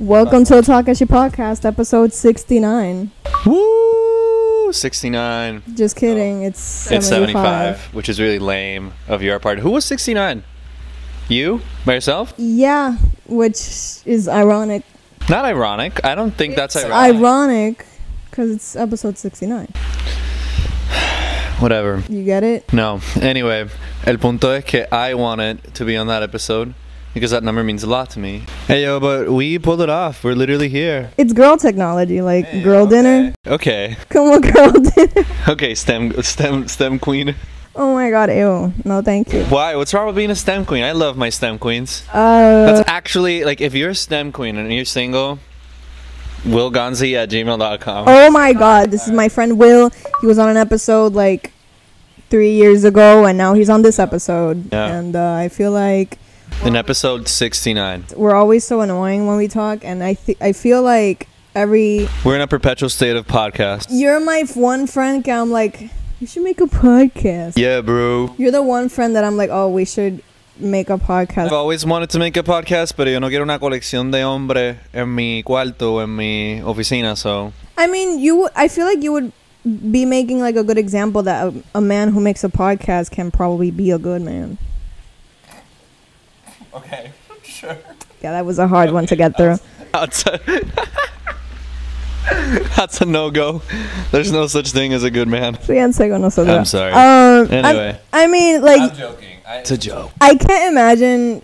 Welcome to the Talkeshi Podcast, episode 69. Woo! 69. Just kidding, it's 75. It's 75, which is really lame of your part. Who was 69? You? By yourself? Yeah, which is ironic. Not ironic. I don't think that's ironic. Ironic, because it's episode 69. Whatever. You get it? No. Anyway, el punto es que I wanted to be on that episode because that number means a lot to me. Hey, yo, but we pulled it off. We're literally here. It's girl technology, like girl dinner. Okay. Come on, girl dinner. Okay, STEM, STEM, STEM queen. Oh my god, ew. No, thank you. Why? What's wrong with being a STEM queen? I love my STEM queens. Uh, That's actually like if you're a STEM queen and you're single, willgonzy at gmail.com. oh my god, this is my friend Will. He was on an episode like three years ago, and now he's on this episode. Yeah. And uh, I feel like In episode 69. we're always so annoying when we talk, and I th- I feel like every We're in a perpetual state of podcast. you're my one friend. I'm like, you should make a podcast. Yeah, bro. You're the one friend that I'm like, oh, we should make a podcast. I've always wanted to make a podcast, pero yo no quiero una colección de hombres en mi cuarto en mi oficina, so. I mean, you. would- I feel like you would be making like a good example that a, a man who makes a podcast can probably be a good man. Okay, sure. Yeah, that was a hard one to get through. That's a, That's a no go. There's no such thing as a good man. Fíjense con nosotros. I'm sorry. Um, Anyway. I, I mean, like, joking. It's a joke. I can't imagine.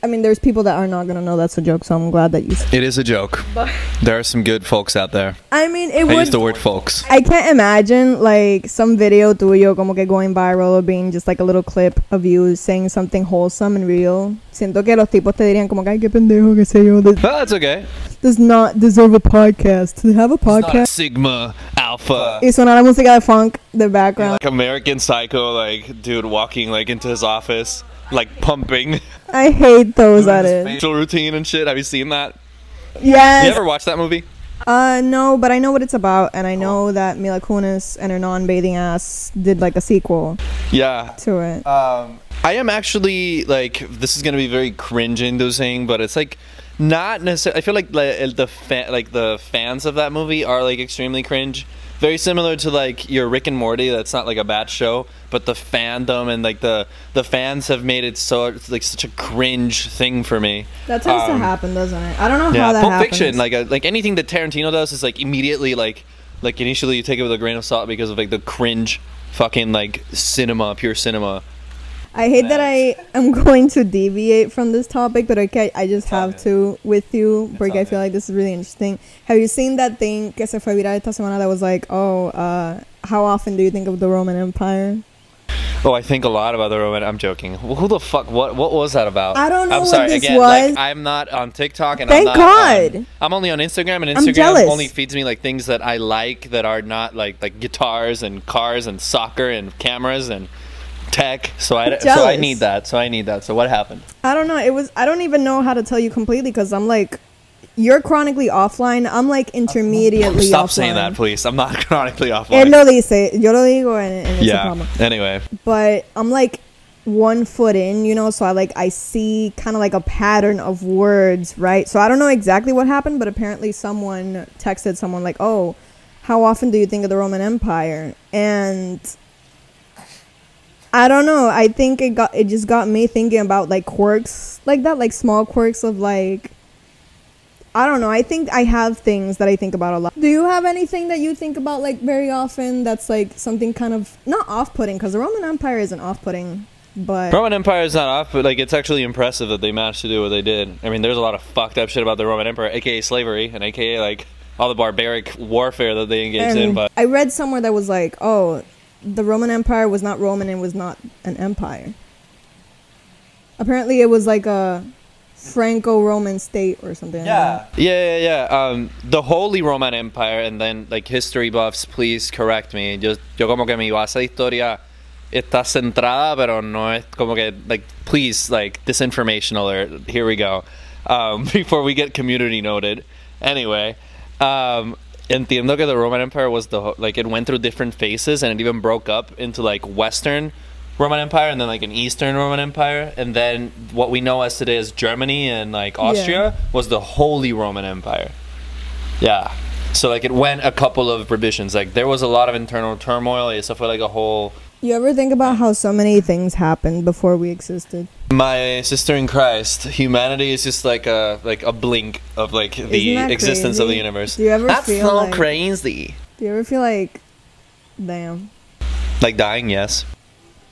I mean, there's people that are not gonna know that's a joke, so I'm glad that you. It is a joke. There are some good folks out there. I mean, it I would. use the word folks. I can't imagine like some video tuyo como que going viral or being just like a little clip of you saying something wholesome and real. Siento que los tipos te dirían como que ay qué pendejo que sé yo. This But that's okay. does not deserve a podcast. To have a It's not a podcast. Sigma Alpha. Y suena la música de funk, the background. Like American Psycho, like dude walking like into his office, like pumping. I hate those doing at it. facial routine and shit. Have you seen that? Yes. You ever watched that movie? Uh, no, but I know what it's about, and I know that Mila Kunis and her non-bathing ass did like a sequel Yeah. to it. Um, I am actually like this is gonna be very cringe inducing, but it's like not necessarily. I feel like the the fa- like the fans of that movie are like extremely cringe. Very similar to like your Rick and Morty. That's not like a bad show, but the fandom and like the the fans have made it so like such a cringe thing for me. That tends to um, happen, doesn't it? I don't know Yeah, how that Pulp happens. Fiction, like uh, like anything that Tarantino does is like immediately like like initially you take it with a grain of salt because of like the cringe fucking like cinema, pure cinema. I hate that I am going to deviate from this topic, but okay, I just have to with you because I feel like this is really interesting. Have you seen that thing que se fue viral esta semana that was like, oh, uh, how often do you think of the Roman Empire? Oh, I think a lot about the Roman. I'm joking. Wh- Who the fuck? What? What was that about? I don't know I'm what sorry. this Again, was. like I'm not on TikTok, and Thank I'm not God. on- I'm only on Instagram, and Instagram only feeds me like things that I like that are not like like guitars and cars and soccer and cameras and tech. So I so I need that. So I need that. So what happened? I don't know. It was. I don't even know how to tell you completely because I'm like, you're chronically offline. I'm like intermediately Stop offline. saying that, please. I'm not chronically offline. Él lo dice, yo lo digo, and, and it's a yeah. problem. Anyway, But I'm like one foot in, you know, so I like I see kind of like a pattern of words, right? So I don't know exactly what happened, but apparently someone texted someone like, "Oh, how often do you think of the Roman Empire?" And I don't know. I think it got it just got me thinking about like quirks like that, like small quirks of like I don't know. I think I have things that I think about a lot. Do you have anything that you think about like very often that's like something kind of not off-putting because the Roman Empire isn't off-putting, but Roman Empire is not off, but like it's actually impressive that they managed to do what they did. I mean, there's a lot of fucked up shit about the Roman Empire, aka slavery, and aka like all the barbaric warfare that they engaged in. But I read somewhere that was like, oh, the Roman Empire was not Roman and was not an empire. Apparently, it was like a Franco-Roman state or something. like that. Yeah, yeah, yeah. Um, the Holy Roman Empire, and then like history buffs, please correct me. Yo, yo como que mi base de historia está centrada, pero no es como que like please like disinformation alert. Here we go. Um, before we get community noted. Anyway, um, entiendo que the Roman Empire was the like it went through different phases and it even broke up into like Western Roman Empire and then like an Eastern Roman Empire, and then what we know as today as Germany and like Austria was the Holy Roman Empire. Yeah. So like it went a couple of revisions. Like there was a lot of internal turmoil. Eso fue like a whole. You ever think about how so many things happened before we existed? My sister in Christ, humanity is just like a like a blink of like the existence of the universe. Do you ever That's feel so like- crazy. Do you ever feel like, damn? Like dying, yes.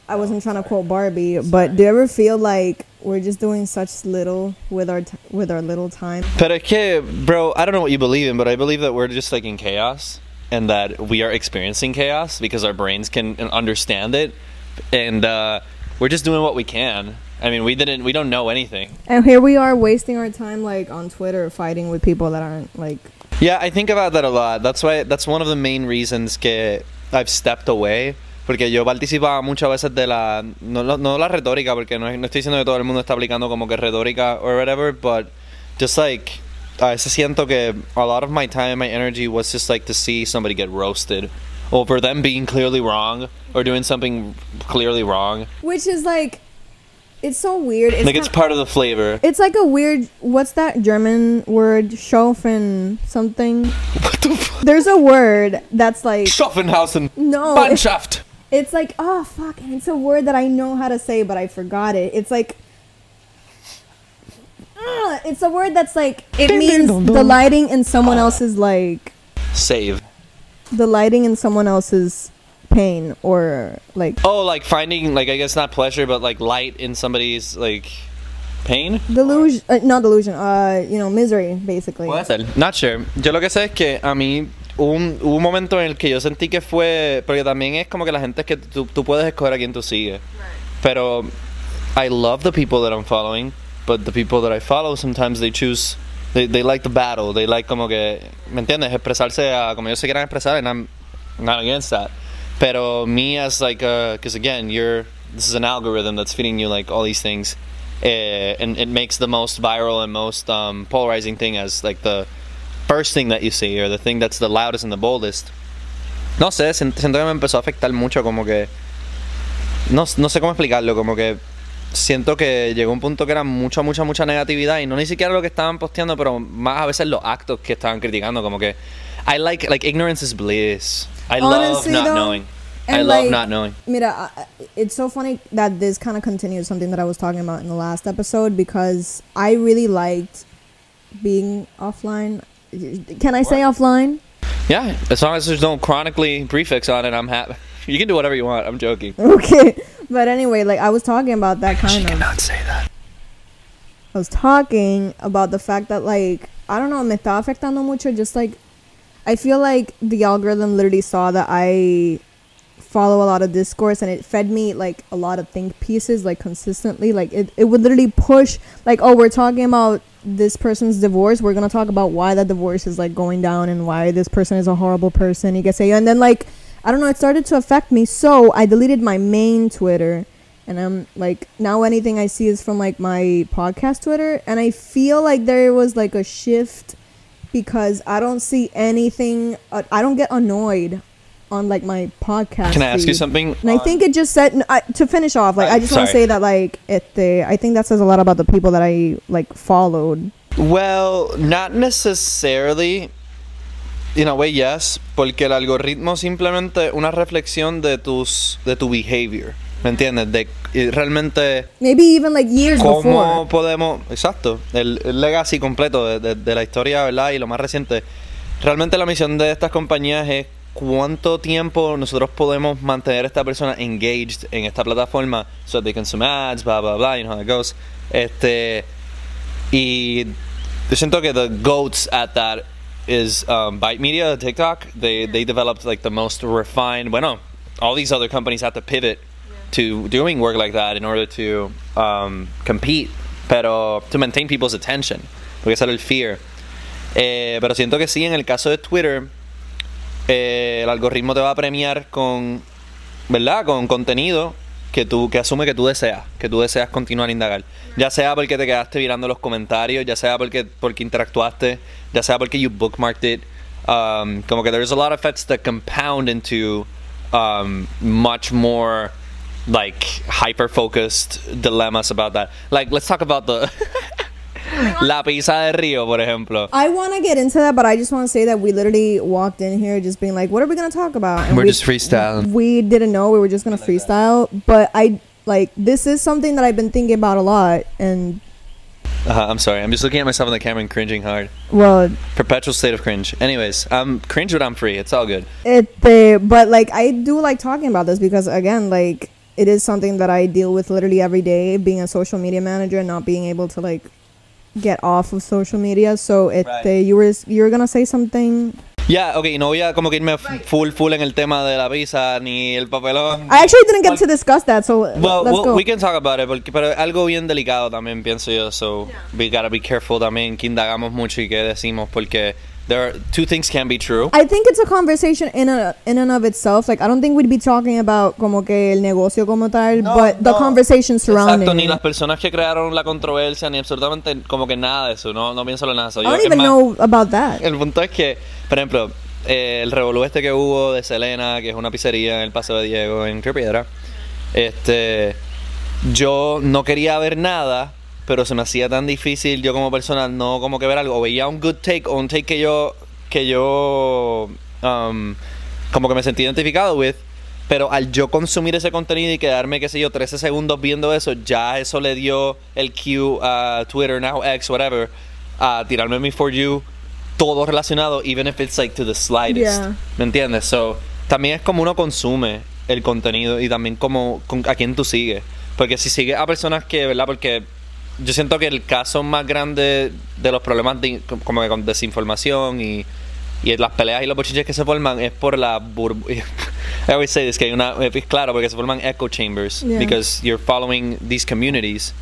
I wasn't trying to quote Barbie, but do you ever feel like we're just doing such little with our t- with our little time? Es que, bro, I don't know what you believe in, but I believe that we're just like in chaos and that we are experiencing chaos because our brains can understand it. And uh, we're just doing what we can. I mean, we didn't, we don't know anything. And here we are wasting our time like on Twitter fighting with people that aren't like Yeah, I think about that a lot. That's why, that's one of the main reasons que I've stepped away. Porque yo participaba muchas veces de la, no, no, no la retórica, porque no, no estoy diciendo que todo el mundo está aplicando como que retórica or whatever, but just like, veces siento que a lot of my time, my energy was just like to see somebody get roasted over them being clearly wrong or doing something clearly wrong. which is like it's so weird. It's like it's part of the flavor. it's like a weird what's that German word? Schofen something. What the fuck? There's a word that's like Schaffenhausen. no it's, it's like oh fuck and it's a word that I know how to say but I forgot it. It's like Ah, it's a word that's like it Ding, ding, means dong, dong. delighting in someone else's like Save. The delighting in someone else's pain or like Oh, like finding, like, I guess not pleasure, but like light in somebody's, like, pain? delusion uh, not delusion uh you know misery basically Puede ser. Not sure. Yo lo que sé es que a mí hubo un, hubo un momento en el que yo sentí que fue. Porque también es como que la gente es que tú, tú puedes escoger a quién tú sigues. Pero I love the people that I'm following, but the people that I follow sometimes they choose. They, they like the battle. They like como que. ¿Me entiendes? Expresarse a como ellos se quieran expresar, and I'm not against that. Pero me as like, because again, you're. This is an algorithm that's feeding you like all these things. eh, and it makes the most viral and most um, polarizing thing as like the first thing that you see or the thing that's the loudest and the boldest. No sé, sien- siento que me empezó a afectar mucho como que no, no sé cómo explicarlo, como que siento que llegó un punto que era mucha, mucha, mucha negatividad y no ni siquiera lo que estaban posteando, pero más a veces los actos que estaban criticando, como que I like, like ignorance is bliss. I love Honestly, not though, knowing. I love like, not knowing. Mira, it's so funny that this kind of continues something that I was talking about in the last episode because I really liked being offline. Can I say offline? Yeah, as long as there's no chronically prefix on it, I'm happy. You can do whatever you want. I'm joking. Okay. But anyway, like I was talking about that kind of. cannot say that. I was talking about the fact that like I don't know, me está afectando mucho. Just like I feel like the algorithm literally saw that I follow a lot of discourse and it fed me like a lot of think pieces like consistently. Like it, it would literally push like oh we're talking about this person's divorce. We're gonna talk about why that divorce is like going down and why this person is a horrible person. You can say and then like I don't know. It started to affect me, so I deleted my main Twitter and I'm like now anything I see is from like my podcast Twitter and I feel like there was like a shift because I don't see anything uh, I don't get annoyed on like my podcast Can I ask you something? and I think it just said I, to finish off like I Uh, just want to say that like este, I think that says a lot about the people that I like followed Well, not necessarily. In a way, yes, porque el algoritmo simplemente una reflexión de tus de tu behavior, ¿me entiendes? De realmente maybe even like years cómo before podemos, exacto, el, el legacy completo de, de- de la historia, ¿verdad? Y lo más reciente. Realmente la misión de estas compañías es cuánto tiempo nosotros podemos mantener a esta persona engaged en esta plataforma so that they consume ads, blah, blah, blah, you know how it goes. Este, y yo siento que the goats at that is um, Byte Media, TikTok. They they developed like the most refined. Bueno, all these other companies have to pivot to doing work like that in order to um, compete, pero to maintain people's attention, porque era el fear. Eh, pero siento que sí, en el caso de Twitter, eh, el algoritmo te va a premiar con, ¿verdad? Con contenido que tú que asume que tú deseas, que tú deseas continuar indagar. Ya sea porque te quedaste mirando los comentarios, ya sea porque porque interactuaste, ya sea porque you bookmarked it. Um, como que there's a lot of effects that compound into um, much more like hyper focused dilemmas about that. Like let's talk about the La pizza de Río, por ejemplo. I want to get into that, but I just want to say that we literally walked in here just being like, "What are we gonna talk about?" We're we, just freestyling. We didn't know we were just gonna freestyle, but I like this is something that I've been thinking about a lot, and Uh, I'm sorry. I'm just looking at myself on the camera and cringing hard. well, Perpetual state of cringe. Anyways, I'm cringe when I'm free. It's all good. it the but like I do like talking about this because again, like it is something that I deal with literally every day, being a social media manager and not being able to like get off of social media. So it Right. the, you were you were gonna say something. Ya, ok, no voy a como que irme full full en el tema de la pizza ni el papelón. I actually didn't get to discuss that, so Well, let's well, go. we can talk about it, porque, pero algo bien delicado también pienso yo, so we gotta be careful también que indagamos mucho y que decimos, porque there are, two things can be true. I think it's a conversation in a, in and of itself. Like I don't think we'd be talking about como que el negocio como tal, No, but the conversation surrounding Exacto, ni las personas que crearon la controversia, ni absolutamente como que nada de eso, no, no pienso en nada de eso. I don't even más, know about that. El punto es que, por ejemplo, eh, el revolú este que hubo de Selena, que es una pizzería en el Paso de Diego, en Piedra, este, yo no quería ver nada, pero se me hacía tan difícil yo como persona no como que ver algo. Veía un good take o un take que yo, que yo, um, como que me sentí identificado with. Pero al yo consumir ese contenido y quedarme, qué sé yo, 13 segundos viendo eso, ya eso le dio el cue a Twitter, now X, whatever, a tirarme mi For You, todo relacionado, even if it's like to the slightest. Yeah. ¿Me entiendes? So, también es como uno consume el contenido y también como con- a quién tú sigues. Porque si sigues a personas que, ¿verdad? Porque yo siento que el caso más grande de los problemas de, como que con desinformación y, y las peleas y los bochinches que se forman es por la burbuja. I always say this, que hay una, es claro, porque se forman echo chambers. Yeah. Because you're following these communities.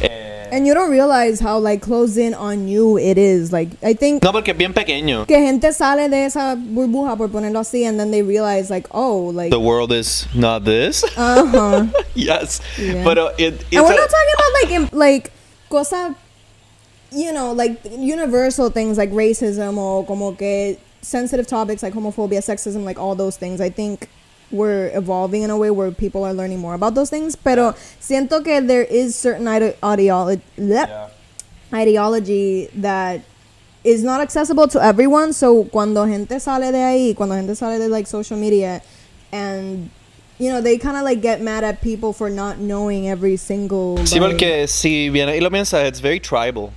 Eh, And you don't realize how like closed in on you it is. Like I think no, porque es bien pequeño. que gente sale de esa burbuja por ponerlo así, and then they realize like, oh, like, The world is not this. uh huh. yes. Yeah. But uh, it, it's and we're not talking about like im- like cosa, you know, like universal things like racism or como que sensitive topics like homophobia, sexism, like all those things. I think we're evolving in a way where people are learning more about those things. Pero siento que there is certain ide- ideology. Yeah. ideology that is not accessible to everyone. So cuando gente sale de ahí, cuando gente sale de like social media, and you know they kind of like get mad at people for not knowing every single. Sí, like- porque si viene y lo piensas, it's very tribal.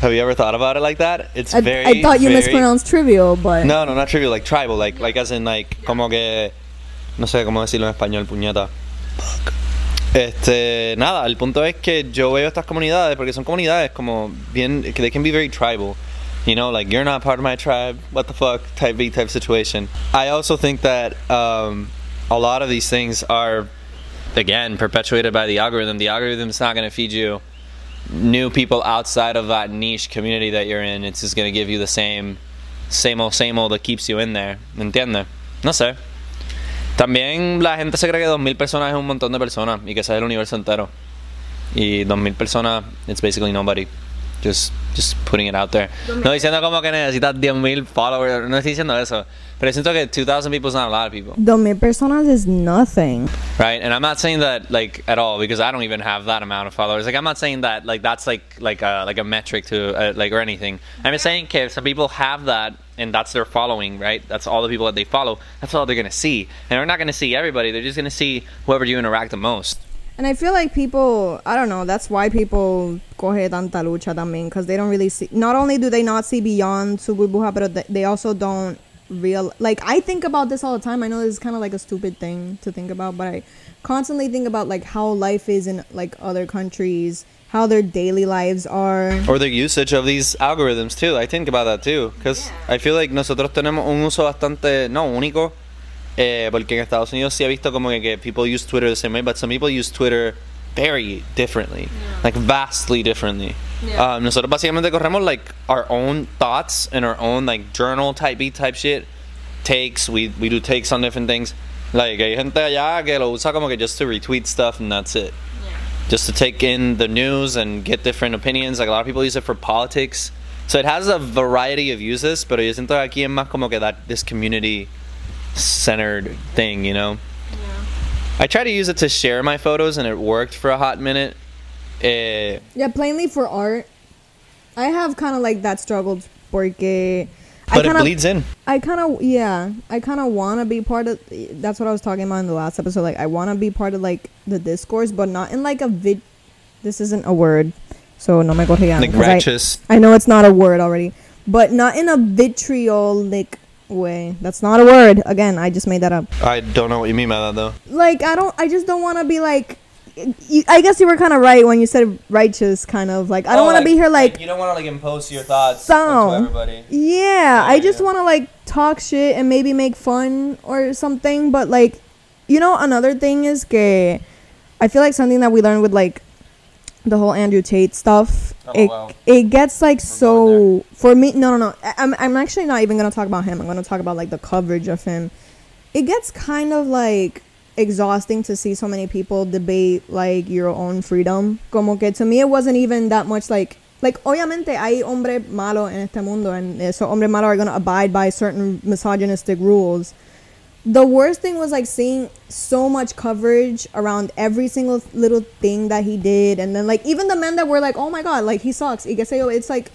Have you ever thought about it like that? It's I, very. I thought you very- mispronounced trivial, but No, no, not trivial, like tribal, like, like as in like, como que, no sé cómo decirlo en español, puñeta. Este, nada, el punto es que yo veo estas comunidades porque son comunidades como bien, que they can be very tribal. You know, like you're not part of my tribe, what the fuck, type B type situation. I also think that um, a lot of these things are, again, perpetuated by the algorithm. The algorithm's not going to feed you new people outside of that niche community that you're in. It's just going to give you the same, same old, same old that keeps you in there. ¿Me entiendes? No sé. También la gente se cree que 2.000 personas es un montón de personas y que ese es el universo entero. Y 2.000 personas, it's basically nobody. Just, just putting it out there. No diciendo como que necesitas 10.000 followers, no estoy diciendo eso. Pero siento que 2,000 people is not a lot of people. dos mil personas is nothing. right and i'm not saying that like at all because i don't even have that amount of followers like i'm not saying that like that's like like a like a metric to uh, like or anything i'm just saying okay, if some people have that and that's their following right that's all the people that they follow that's all they're gonna see and they're not gonna see everybody they're just gonna see whoever you interact the most And I feel like people, I don't know, that's why people coge tanta lucha también, because they don't really see, not only do they not see beyond su burbuja, but they also don't real, like, I think about this all the time. I know this is kind of like a stupid thing to think about, but I constantly think about, like, how life is in, like, other countries, how their daily lives are. or the usage of these algorithms too i think about that too because i feel like nosotros tenemos un uso bastante no único eh, porque en Estados Unidos sí he visto como que, que people use Twitter the same way but some people use Twitter very differently like vastly differently. Um, nosotros básicamente corremos like our own thoughts and our own like journal type B type shit takes we, we do takes on different things. Like hay gente allá que lo usa como que just to retweet stuff and that's it. Just to take in the news and get different opinions. Like a lot of people use it for politics. So it has a variety of uses, pero yo siento que aquí es más como que that this community centered thing, you know. I tried to use it to share my photos and it worked for a hot minute. Eh, Yeah, plainly for art. I have kind of like that struggle porque I but it kind of bleeds in. I kind of yeah, I kind of want to be part of that's what I was talking about in the last episode like I want to be part of like the discourse but not in like a vid This isn't a word. So no me corrigan. Like 'cause I- righteous. I know it's not a word already, but not in a vitriolic way. That's not a word. Again, I just made that up. I don't know what you mean by that though. Like I don't. I just don't want to be like. You, I guess you were kind of right when you said righteous, kind of like I don't oh, want to be here like. you don't want to like impose your thoughts So- everybody. Yeah, I just yeah. want to like talk shit and maybe make fun or something. But like, you know, another thing is que I feel like something that we learned with like the whole Andrew Tate stuff. Oh, it wow. it gets like going so for me. No, no, no. I- I'm I'm actually not even gonna talk about him. I'm gonna talk about like the coverage of him. It gets kind of like exhausting to see so many people debate like your own freedom. Como que to me it wasn't even that much like like obviamente hay hombre malo en este mundo and so hombre malo are gonna abide by certain misogynistic rules. The worst thing was like seeing so much coverage around every single little thing that he did, and then like even the men that were like, "Oh my god, like he sucks." Y qué sé yo, It's like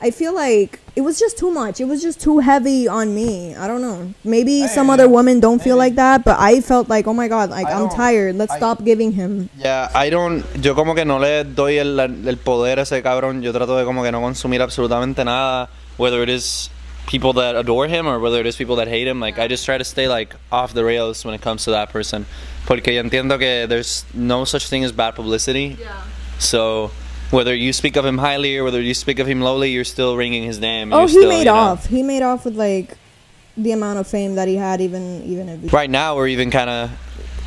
I feel like it was just too much. It was just too heavy on me. I don't know. Maybe I some hear other women don't feel like that, but I felt like, "Oh my god, like I I'm tired. Let's I- stop giving him." Yeah, I don't, yo como que no le doy el, el poder a ese cabrón, yo trato de como que no consumir absolutamente nada, whether it is people that adore him or whether it is people that hate him, like I just try to stay like off the rails when it comes to that person, porque entiendo que there's no such thing as bad publicity, Yeah. so whether you speak of him highly or whether you speak of him lowly, you're still ringing his name. Oh, You're he still, made you know- off. He made off with like the amount of fame that he had, even even if. Right now, we're even kind of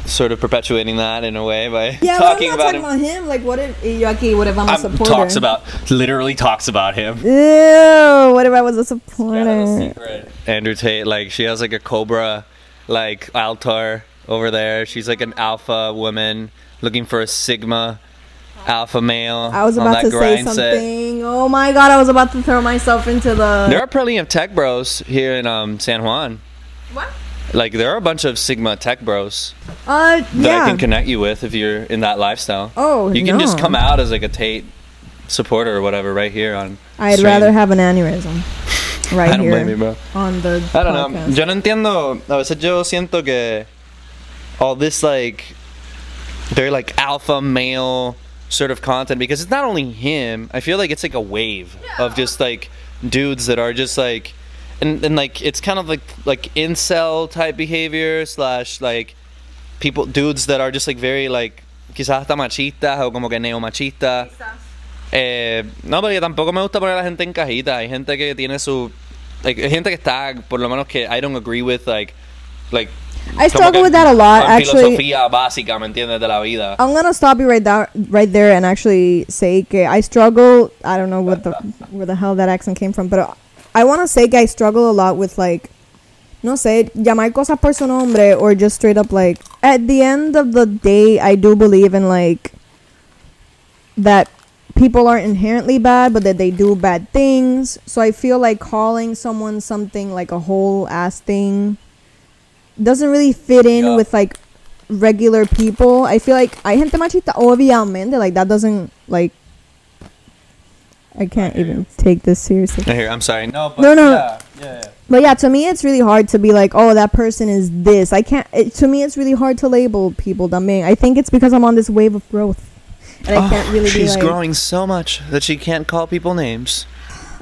sort of perpetuating that in a way by Yeah, talking but I'm not about talking him. about him. Like, what if yo aquí? What if I'm a Um, supporter? talks about literally talks about him. Ew! What if I was a Got a supporter? secret. Andrew Tate, like she has like a cobra, like altar over there. She's like an alpha woman looking for a sigma alpha male. I was about to say grind set. something. Oh my god! I was about to throw myself into the. There are plenty of tech bros here in um, San Juan. What? Like there are a bunch of sigma tech bros Uh, that yeah. I can connect you with if you're in that lifestyle. Oh, you can just come out as like a Tate supporter or whatever right here on. I'd stream. rather have an aneurysm right I don't here blame you, bro. on the. I don't know. Yo no entiendo. A veces yo siento que all this like very like alpha male sort of content because it's not only him. I feel like it's like a wave of just like dudes that are just like and, and like it's kind of like like incel type behavior slash like people dudes that are just like very like quizás hasta machistas o como que neo machista eh, no, yo tampoco me gusta poner a la gente en cajita. Hay gente que tiene su. Like, hay gente que está, por lo menos que I don't agree with, like. like I struggle with that a lot, actually. filosofía básica, ¿me entiendes? De la vida. I'm gonna stop you right there, right there, and actually say que I struggle. I don't know what the where the hell that accent came from, but I want to say I struggle a lot with like, no sé, llamar cosas por su nombre or just straight up like. At the end of the day, I do believe in like that people aren't inherently bad, but that they do bad things. So I feel like calling someone something like a whole ass thing doesn't really fit in Yeah. with like regular people. I feel like hay gente machista obviamente like that doesn't like I can't I even take this seriously. Here, I'm sorry. No, but No, no. Yeah, yeah, yeah. But yeah, to me it's really hard to be like, "Oh, that person is this." I can't it, to me it's really hard to label people también. I think it's because I'm on this wave of growth. And I can't really be Oh, she's like growing so much that she can't call people names.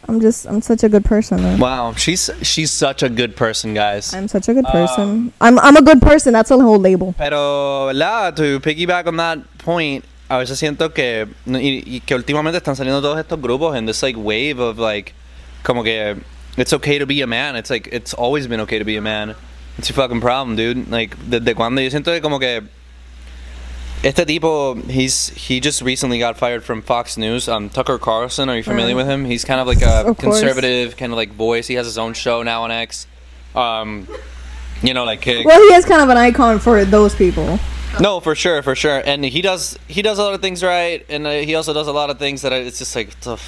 I'm just I'm such a good person. though. Wow, she's she's such a good person, guys. I'm such a good Um, person. I'm I'm a good person. That's a whole label. Pero, ¿verdad? To piggyback on that point, a veces siento que y, y que últimamente están saliendo todos estos grupos en this like wave of like como que it's okay to be a man. It's like it's always been okay to be a man. It's your fucking problem, dude. Like desde cuando yo siento que como que este tipo he's he just recently got fired from Fox News. Um Tucker Carlson, are you familiar Mm. with him? He's kind of like a Of conservative kind of like voice. He has his own show now on X. Um you know like Well, he is kind of an icon for those people. No, for sure, for sure, and he does he does a lot of things right, and uh, he also does a lot of things that I- it's just like ugh.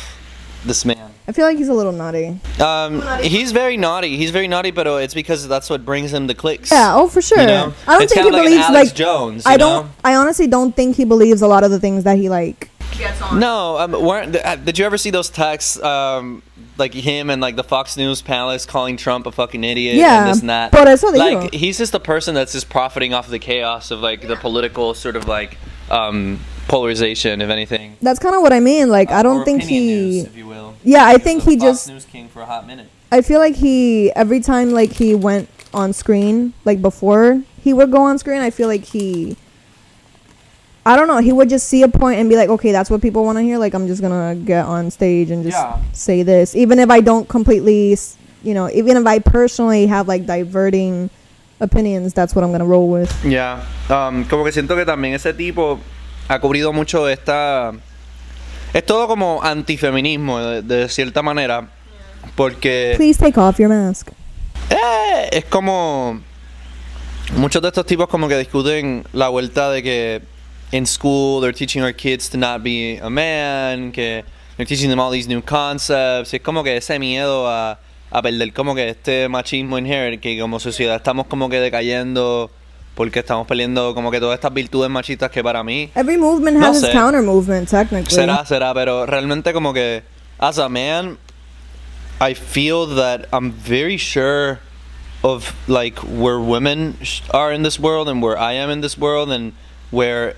this man. I feel like he's a little naughty. Um, he's very naughty. He's very naughty, but uh, it's because that's what brings him the clicks. Yeah, oh for sure. You know? I don't It's think he kinda like an believes Alex like Jones. I don't. know? I honestly don't think he believes a lot of the things that he like. Gets on. No, um, weren't, uh, did you ever see those texts? Um, like him and like the Fox News Palace calling Trump a fucking idiot Yeah, and this and that. por eso like he's just a person that's just profiting off of the chaos of like the political sort of like um, polarization, if anything. That's kind of what I mean. Like I don't think he. news, if you will. Yeah, I think he Fox just. News king for a hot minute. I feel like he every time like he went on screen like before he would go on screen. I feel like he. I don't know. He would just see a point and be like, "Okay, that's what people want to hear." Like, I'm just gonna get on stage and just Yeah. say this, even if I don't completely, you know, even if I personally have like diverting opinions. That's what I'm gonna roll with. Ya, um, como que siento que también ese tipo ha cubrido mucho esta... Es todo como antifeminismo, de, de cierta manera, porque Please take off your mask. eh, es como... Muchos de estos tipos como que discuten la vuelta de que in school they're teaching our kids to not be a man, que they're teaching them all these new concepts, es como que ese miedo a, a perder como que este machismo inherent, que como sociedad estamos como que decayendo porque estamos perdiendo como que todas estas virtudes machistas que para mí Every movement No has its counter movement, technically. será, será, pero realmente como que as a man I feel that I'm very sure of like where women are in this world and where I am in this world and where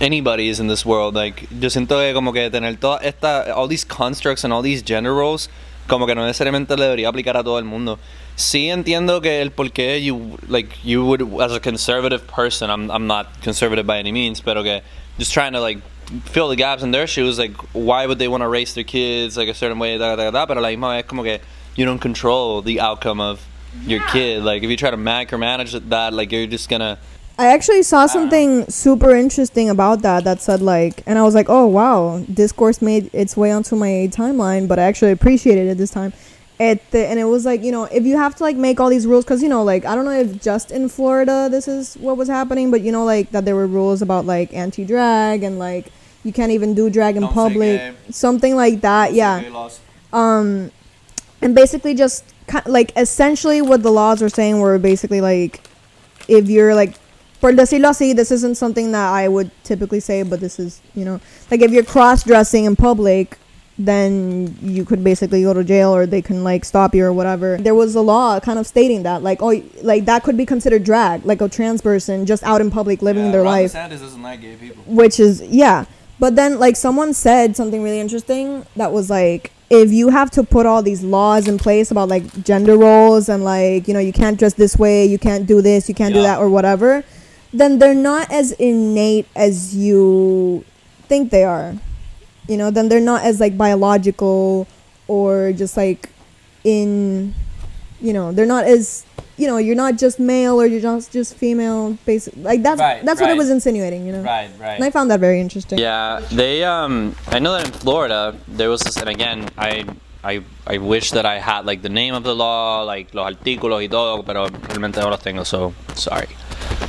anybody is in this world like yo siento que como que tener toda esta all these constructs and all these gender roles como que no necesariamente le debería aplicar a todo el mundo. Sí entiendo que el por qué you like you would as a conservative person I'm I'm not conservative by any means pero que just trying to like fill the gaps in their shoes like why would they want to raise their kids like a certain way da, da, da, pero la misma vez como que you don't control the outcome of your kid. Like if you try to micromanage that like you're just gonna I actually saw something super interesting about that that said like, and I was like, oh wow, discourse made its way onto my timeline, but I actually appreciated it this time. It and it was like you know if you have to like make all these rules because you know like I don't know if just in Florida this is what was happening, but you know like that there were rules about like anti drag and like you can't even do drag in Don't public, something like that. Yeah um and basically just like essentially what the laws were saying were basically like if you're like por decirlo así this isn't something that i would typically say but this is you know like if you're cross-dressing in public then you could basically go to jail or they can like stop you or whatever. There was a law kind of stating that like oh like that could be considered drag like a trans person just out in public living their life. doesn't like gay people. Which is yeah. But then like someone said something really interesting that was like if you have to put all these laws in place about like gender roles and like you know you can't dress this way you can't do this you can't do that or whatever then they're not as innate as you think they are you know then they're not as like biological or just like in you know they're not as you know you're not just male or you're just just female basic like that's Right, that's what it was insinuating you know right right and I found that very interesting. Yeah, they um I know that in Florida there was this and again I I I wish that I had like the name of the law, like los artículos y todo, pero realmente no los tengo, so sorry.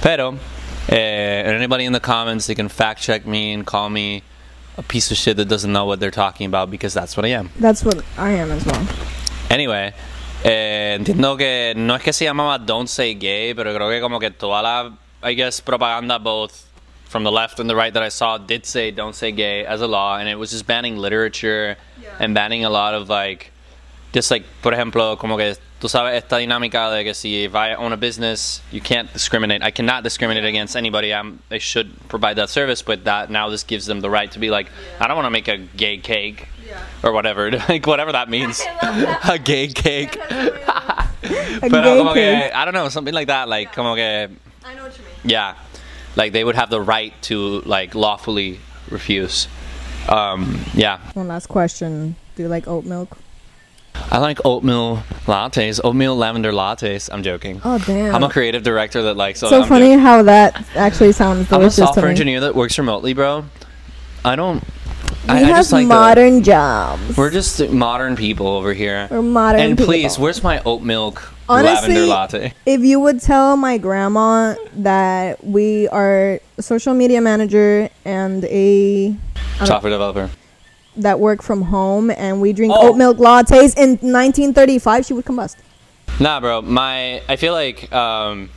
Pero eh, anybody in the comments they can fact check me and call me a piece of shit that doesn't know what they're talking about because that's what I am. That's what I am as well. Anyway, eh, entiendo que no es que se llamaba Don't Say Gay, pero creo que como que toda la, I guess, propaganda both from the left and the right that I saw did say Don't Say Gay as a law, and it was just banning literature and banning a lot of like, just like, por ejemplo, como que tú sabes esta dinámica de que si if I own a business, you can't discriminate. I cannot discriminate against anybody. I'm, they should provide that service, but that now this gives them the right to be like, I don't want to make a gay cake or whatever, like whatever that means. a gay cake. Pero gay como que. I don't know, something like that. Like, como que, I know what you mean. yeah, like they would have the right to like lawfully refuse. Um, yeah, One last question. Do you like oat milk? I like oatmeal lattes, oatmeal lavender lattes. I'm joking. Oh damn. I'm a creative director that likes. so I'm funny joking. how that actually sounds I'm a software me. engineer that works remotely, bro. I don't. We I, I have just like the- modern jobs. We're just modern people over here. We're modern and people. please, where's my oat milk Honestly, lavender latte? if you would tell my grandma that we are social media manager and a Software developer. That work from home and we drink Oh. oat milk lattes in 1935, she would combust. Nah, bro. My I feel like um,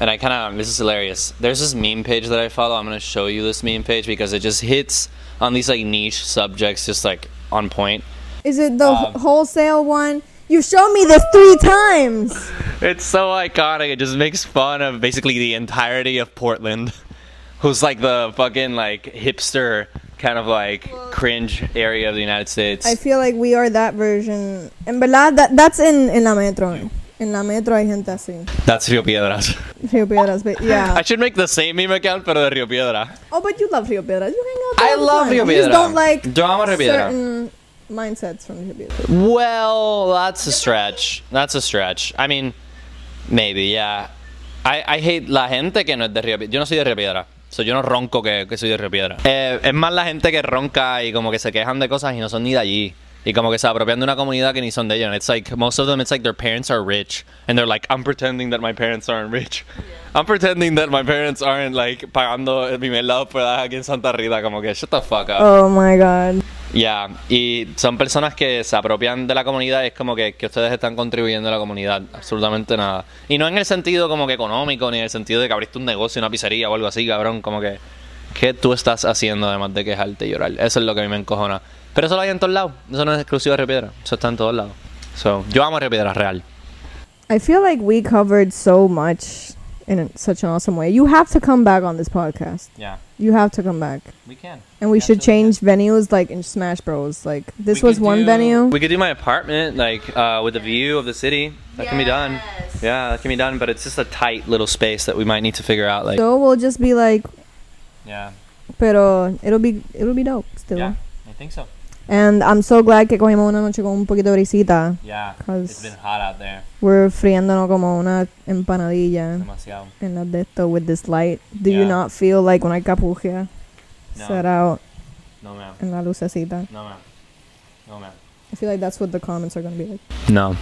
and I kind of this is hilarious. There's this meme page that I follow. I'm gonna show you this meme page because it just hits on these like niche subjects, just like on point. Is it the Um, wholesale one? You showed me this three times. It's so iconic. It just makes fun of basically the entirety of Portland, who's like the fucking like hipster kind of like cringe area of the United States. I feel like we are that version. En verdad, that, that's in, in la metro. En la metro hay gente así. That's Rio Piedras. Rio Piedras, but yeah. I should make the same meme account, pero de Rio Piedra. oh, but you love Rio Piedras. You hang out there I love time. Rio You just don't like Yo amo Rio Piedra. certain mindsets from Rio Piedras. Well, that's a stretch. That's a stretch. I mean, maybe, yeah. I, I hate la gente que no es de Río Piedra. Yo no soy de Río Piedra. So, yo no ronco que, que soy de Río Piedra. Eh, es más la gente que ronca y como que se quejan de cosas y no son ni de allí. Y como que se apropian de una comunidad que ni son de ellos. And it's like, most of them, it's like their parents are rich. And they're like, I'm pretending that my parents aren't rich. I'm pretending that my parents aren't like pagando el primer lado por aquí en Santa Rita. Como que, shut the fuck up. Oh my god. Ya, y son personas que se apropian de la comunidad y es como que, que ustedes están contribuyendo a la comunidad, absolutamente nada. Y no en el sentido como que económico, ni en el sentido de que abriste un negocio, una pizzería o algo así, cabrón, como que, ¿qué tú estás haciendo además de quejarte y llorar? Eso es lo que a mí me encojona. Pero eso lo hay en todos lados, eso no es exclusivo de Río Piedra, eso está en todos lados. So, yo amo Río Piedra, real. I feel like we covered so much in such an awesome way. You have to come back on this podcast. Yeah, You have to come back. we can. And we should change venues like in Smash Bros. Like this was one venue. We could do my apartment, like uh, with the view of the city. That can be done. Yeah, that can be done, but it's just a tight little space that we might need to figure out. Like, So we'll just be like, yeah, pero it'll be it'll be dope still. yeah, I think so. And I'm so glad que cogimos una noche con un poquito de brisita. Yeah, it's been hot out there. We're friéndonos como una empanadilla Demasiado. en la de esto with this light. Do you not feel like una capuja No. set out No, ma'am. en la lucecita? No, ma'am. No, ma'am. I feel like that's what the comments are gonna be like. No.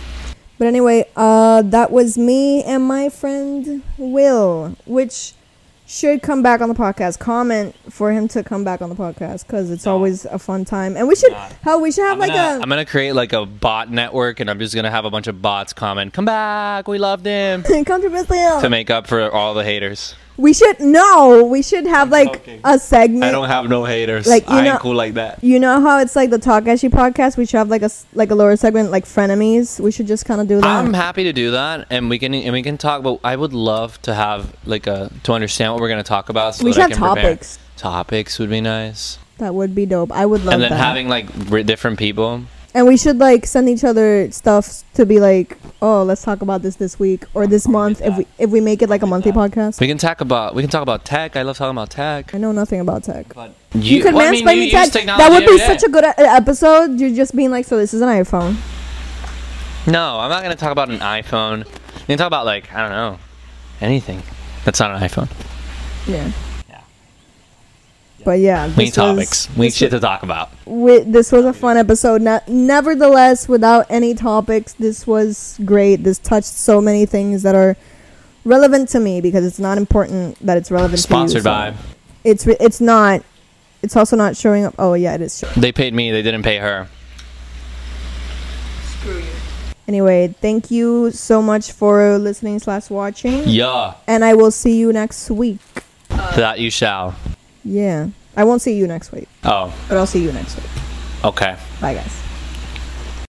But anyway, uh, that was me and my friend Will, which should come back on the podcast. Comment for him to come back on the podcast because it's No. always a fun time. And we should, Not. how we should have I'm like gonna, a. I'm gonna create like a bot network, and I'm just gonna have a bunch of bots comment, "Come back, we loved him," controversial. to make up for all the haters. We should no. We should have like joking. a segment. I don't have no haters. Like, you I know- ain't cool like that. You know how it's like the Talkeshi podcast? We should have like a s- like a lower segment like frenemies. We should just kind of do that. I'm happy to do that, and we can and we can talk. But I would love to have like a to understand what we're gonna talk about. So we should have can prepare. topics. Topics would be nice, That would be dope. I would love and then that. having like r- different people. And we should like send each other stuff to be like, oh, let's talk about this this week or this month. If we if we make it like a I'm with monthly that. podcast. We can talk about we can talk about tech. I love talking about tech. I know nothing about tech. But You, could well, I mean, you me tech. That would be such a good e- episode. You're just being like, so this is an iPhone. No, I'm not gonna talk about an iPhone. We can talk about like I don't know anything. That's not an iPhone. Yeah. Yeah. But yeah, We need was- topics. We need this shit to talk about. wi- this was a fun episode. Ne- nevertheless, without any topics, this was great. This touched so many things that are relevant to me because it's not important that it's relevant Sponsored to you. by. It's re- it's not. It's also not showing up. Oh yeah, it is. Showing. They paid me. They didn't pay her. Screw you. Anyway, thank you so much for listening slash watching, Yeah, and I will see you next week. that you shall. Yeah, I won't see you next week, Oh, but I'll see you next week. okay. Bye guys.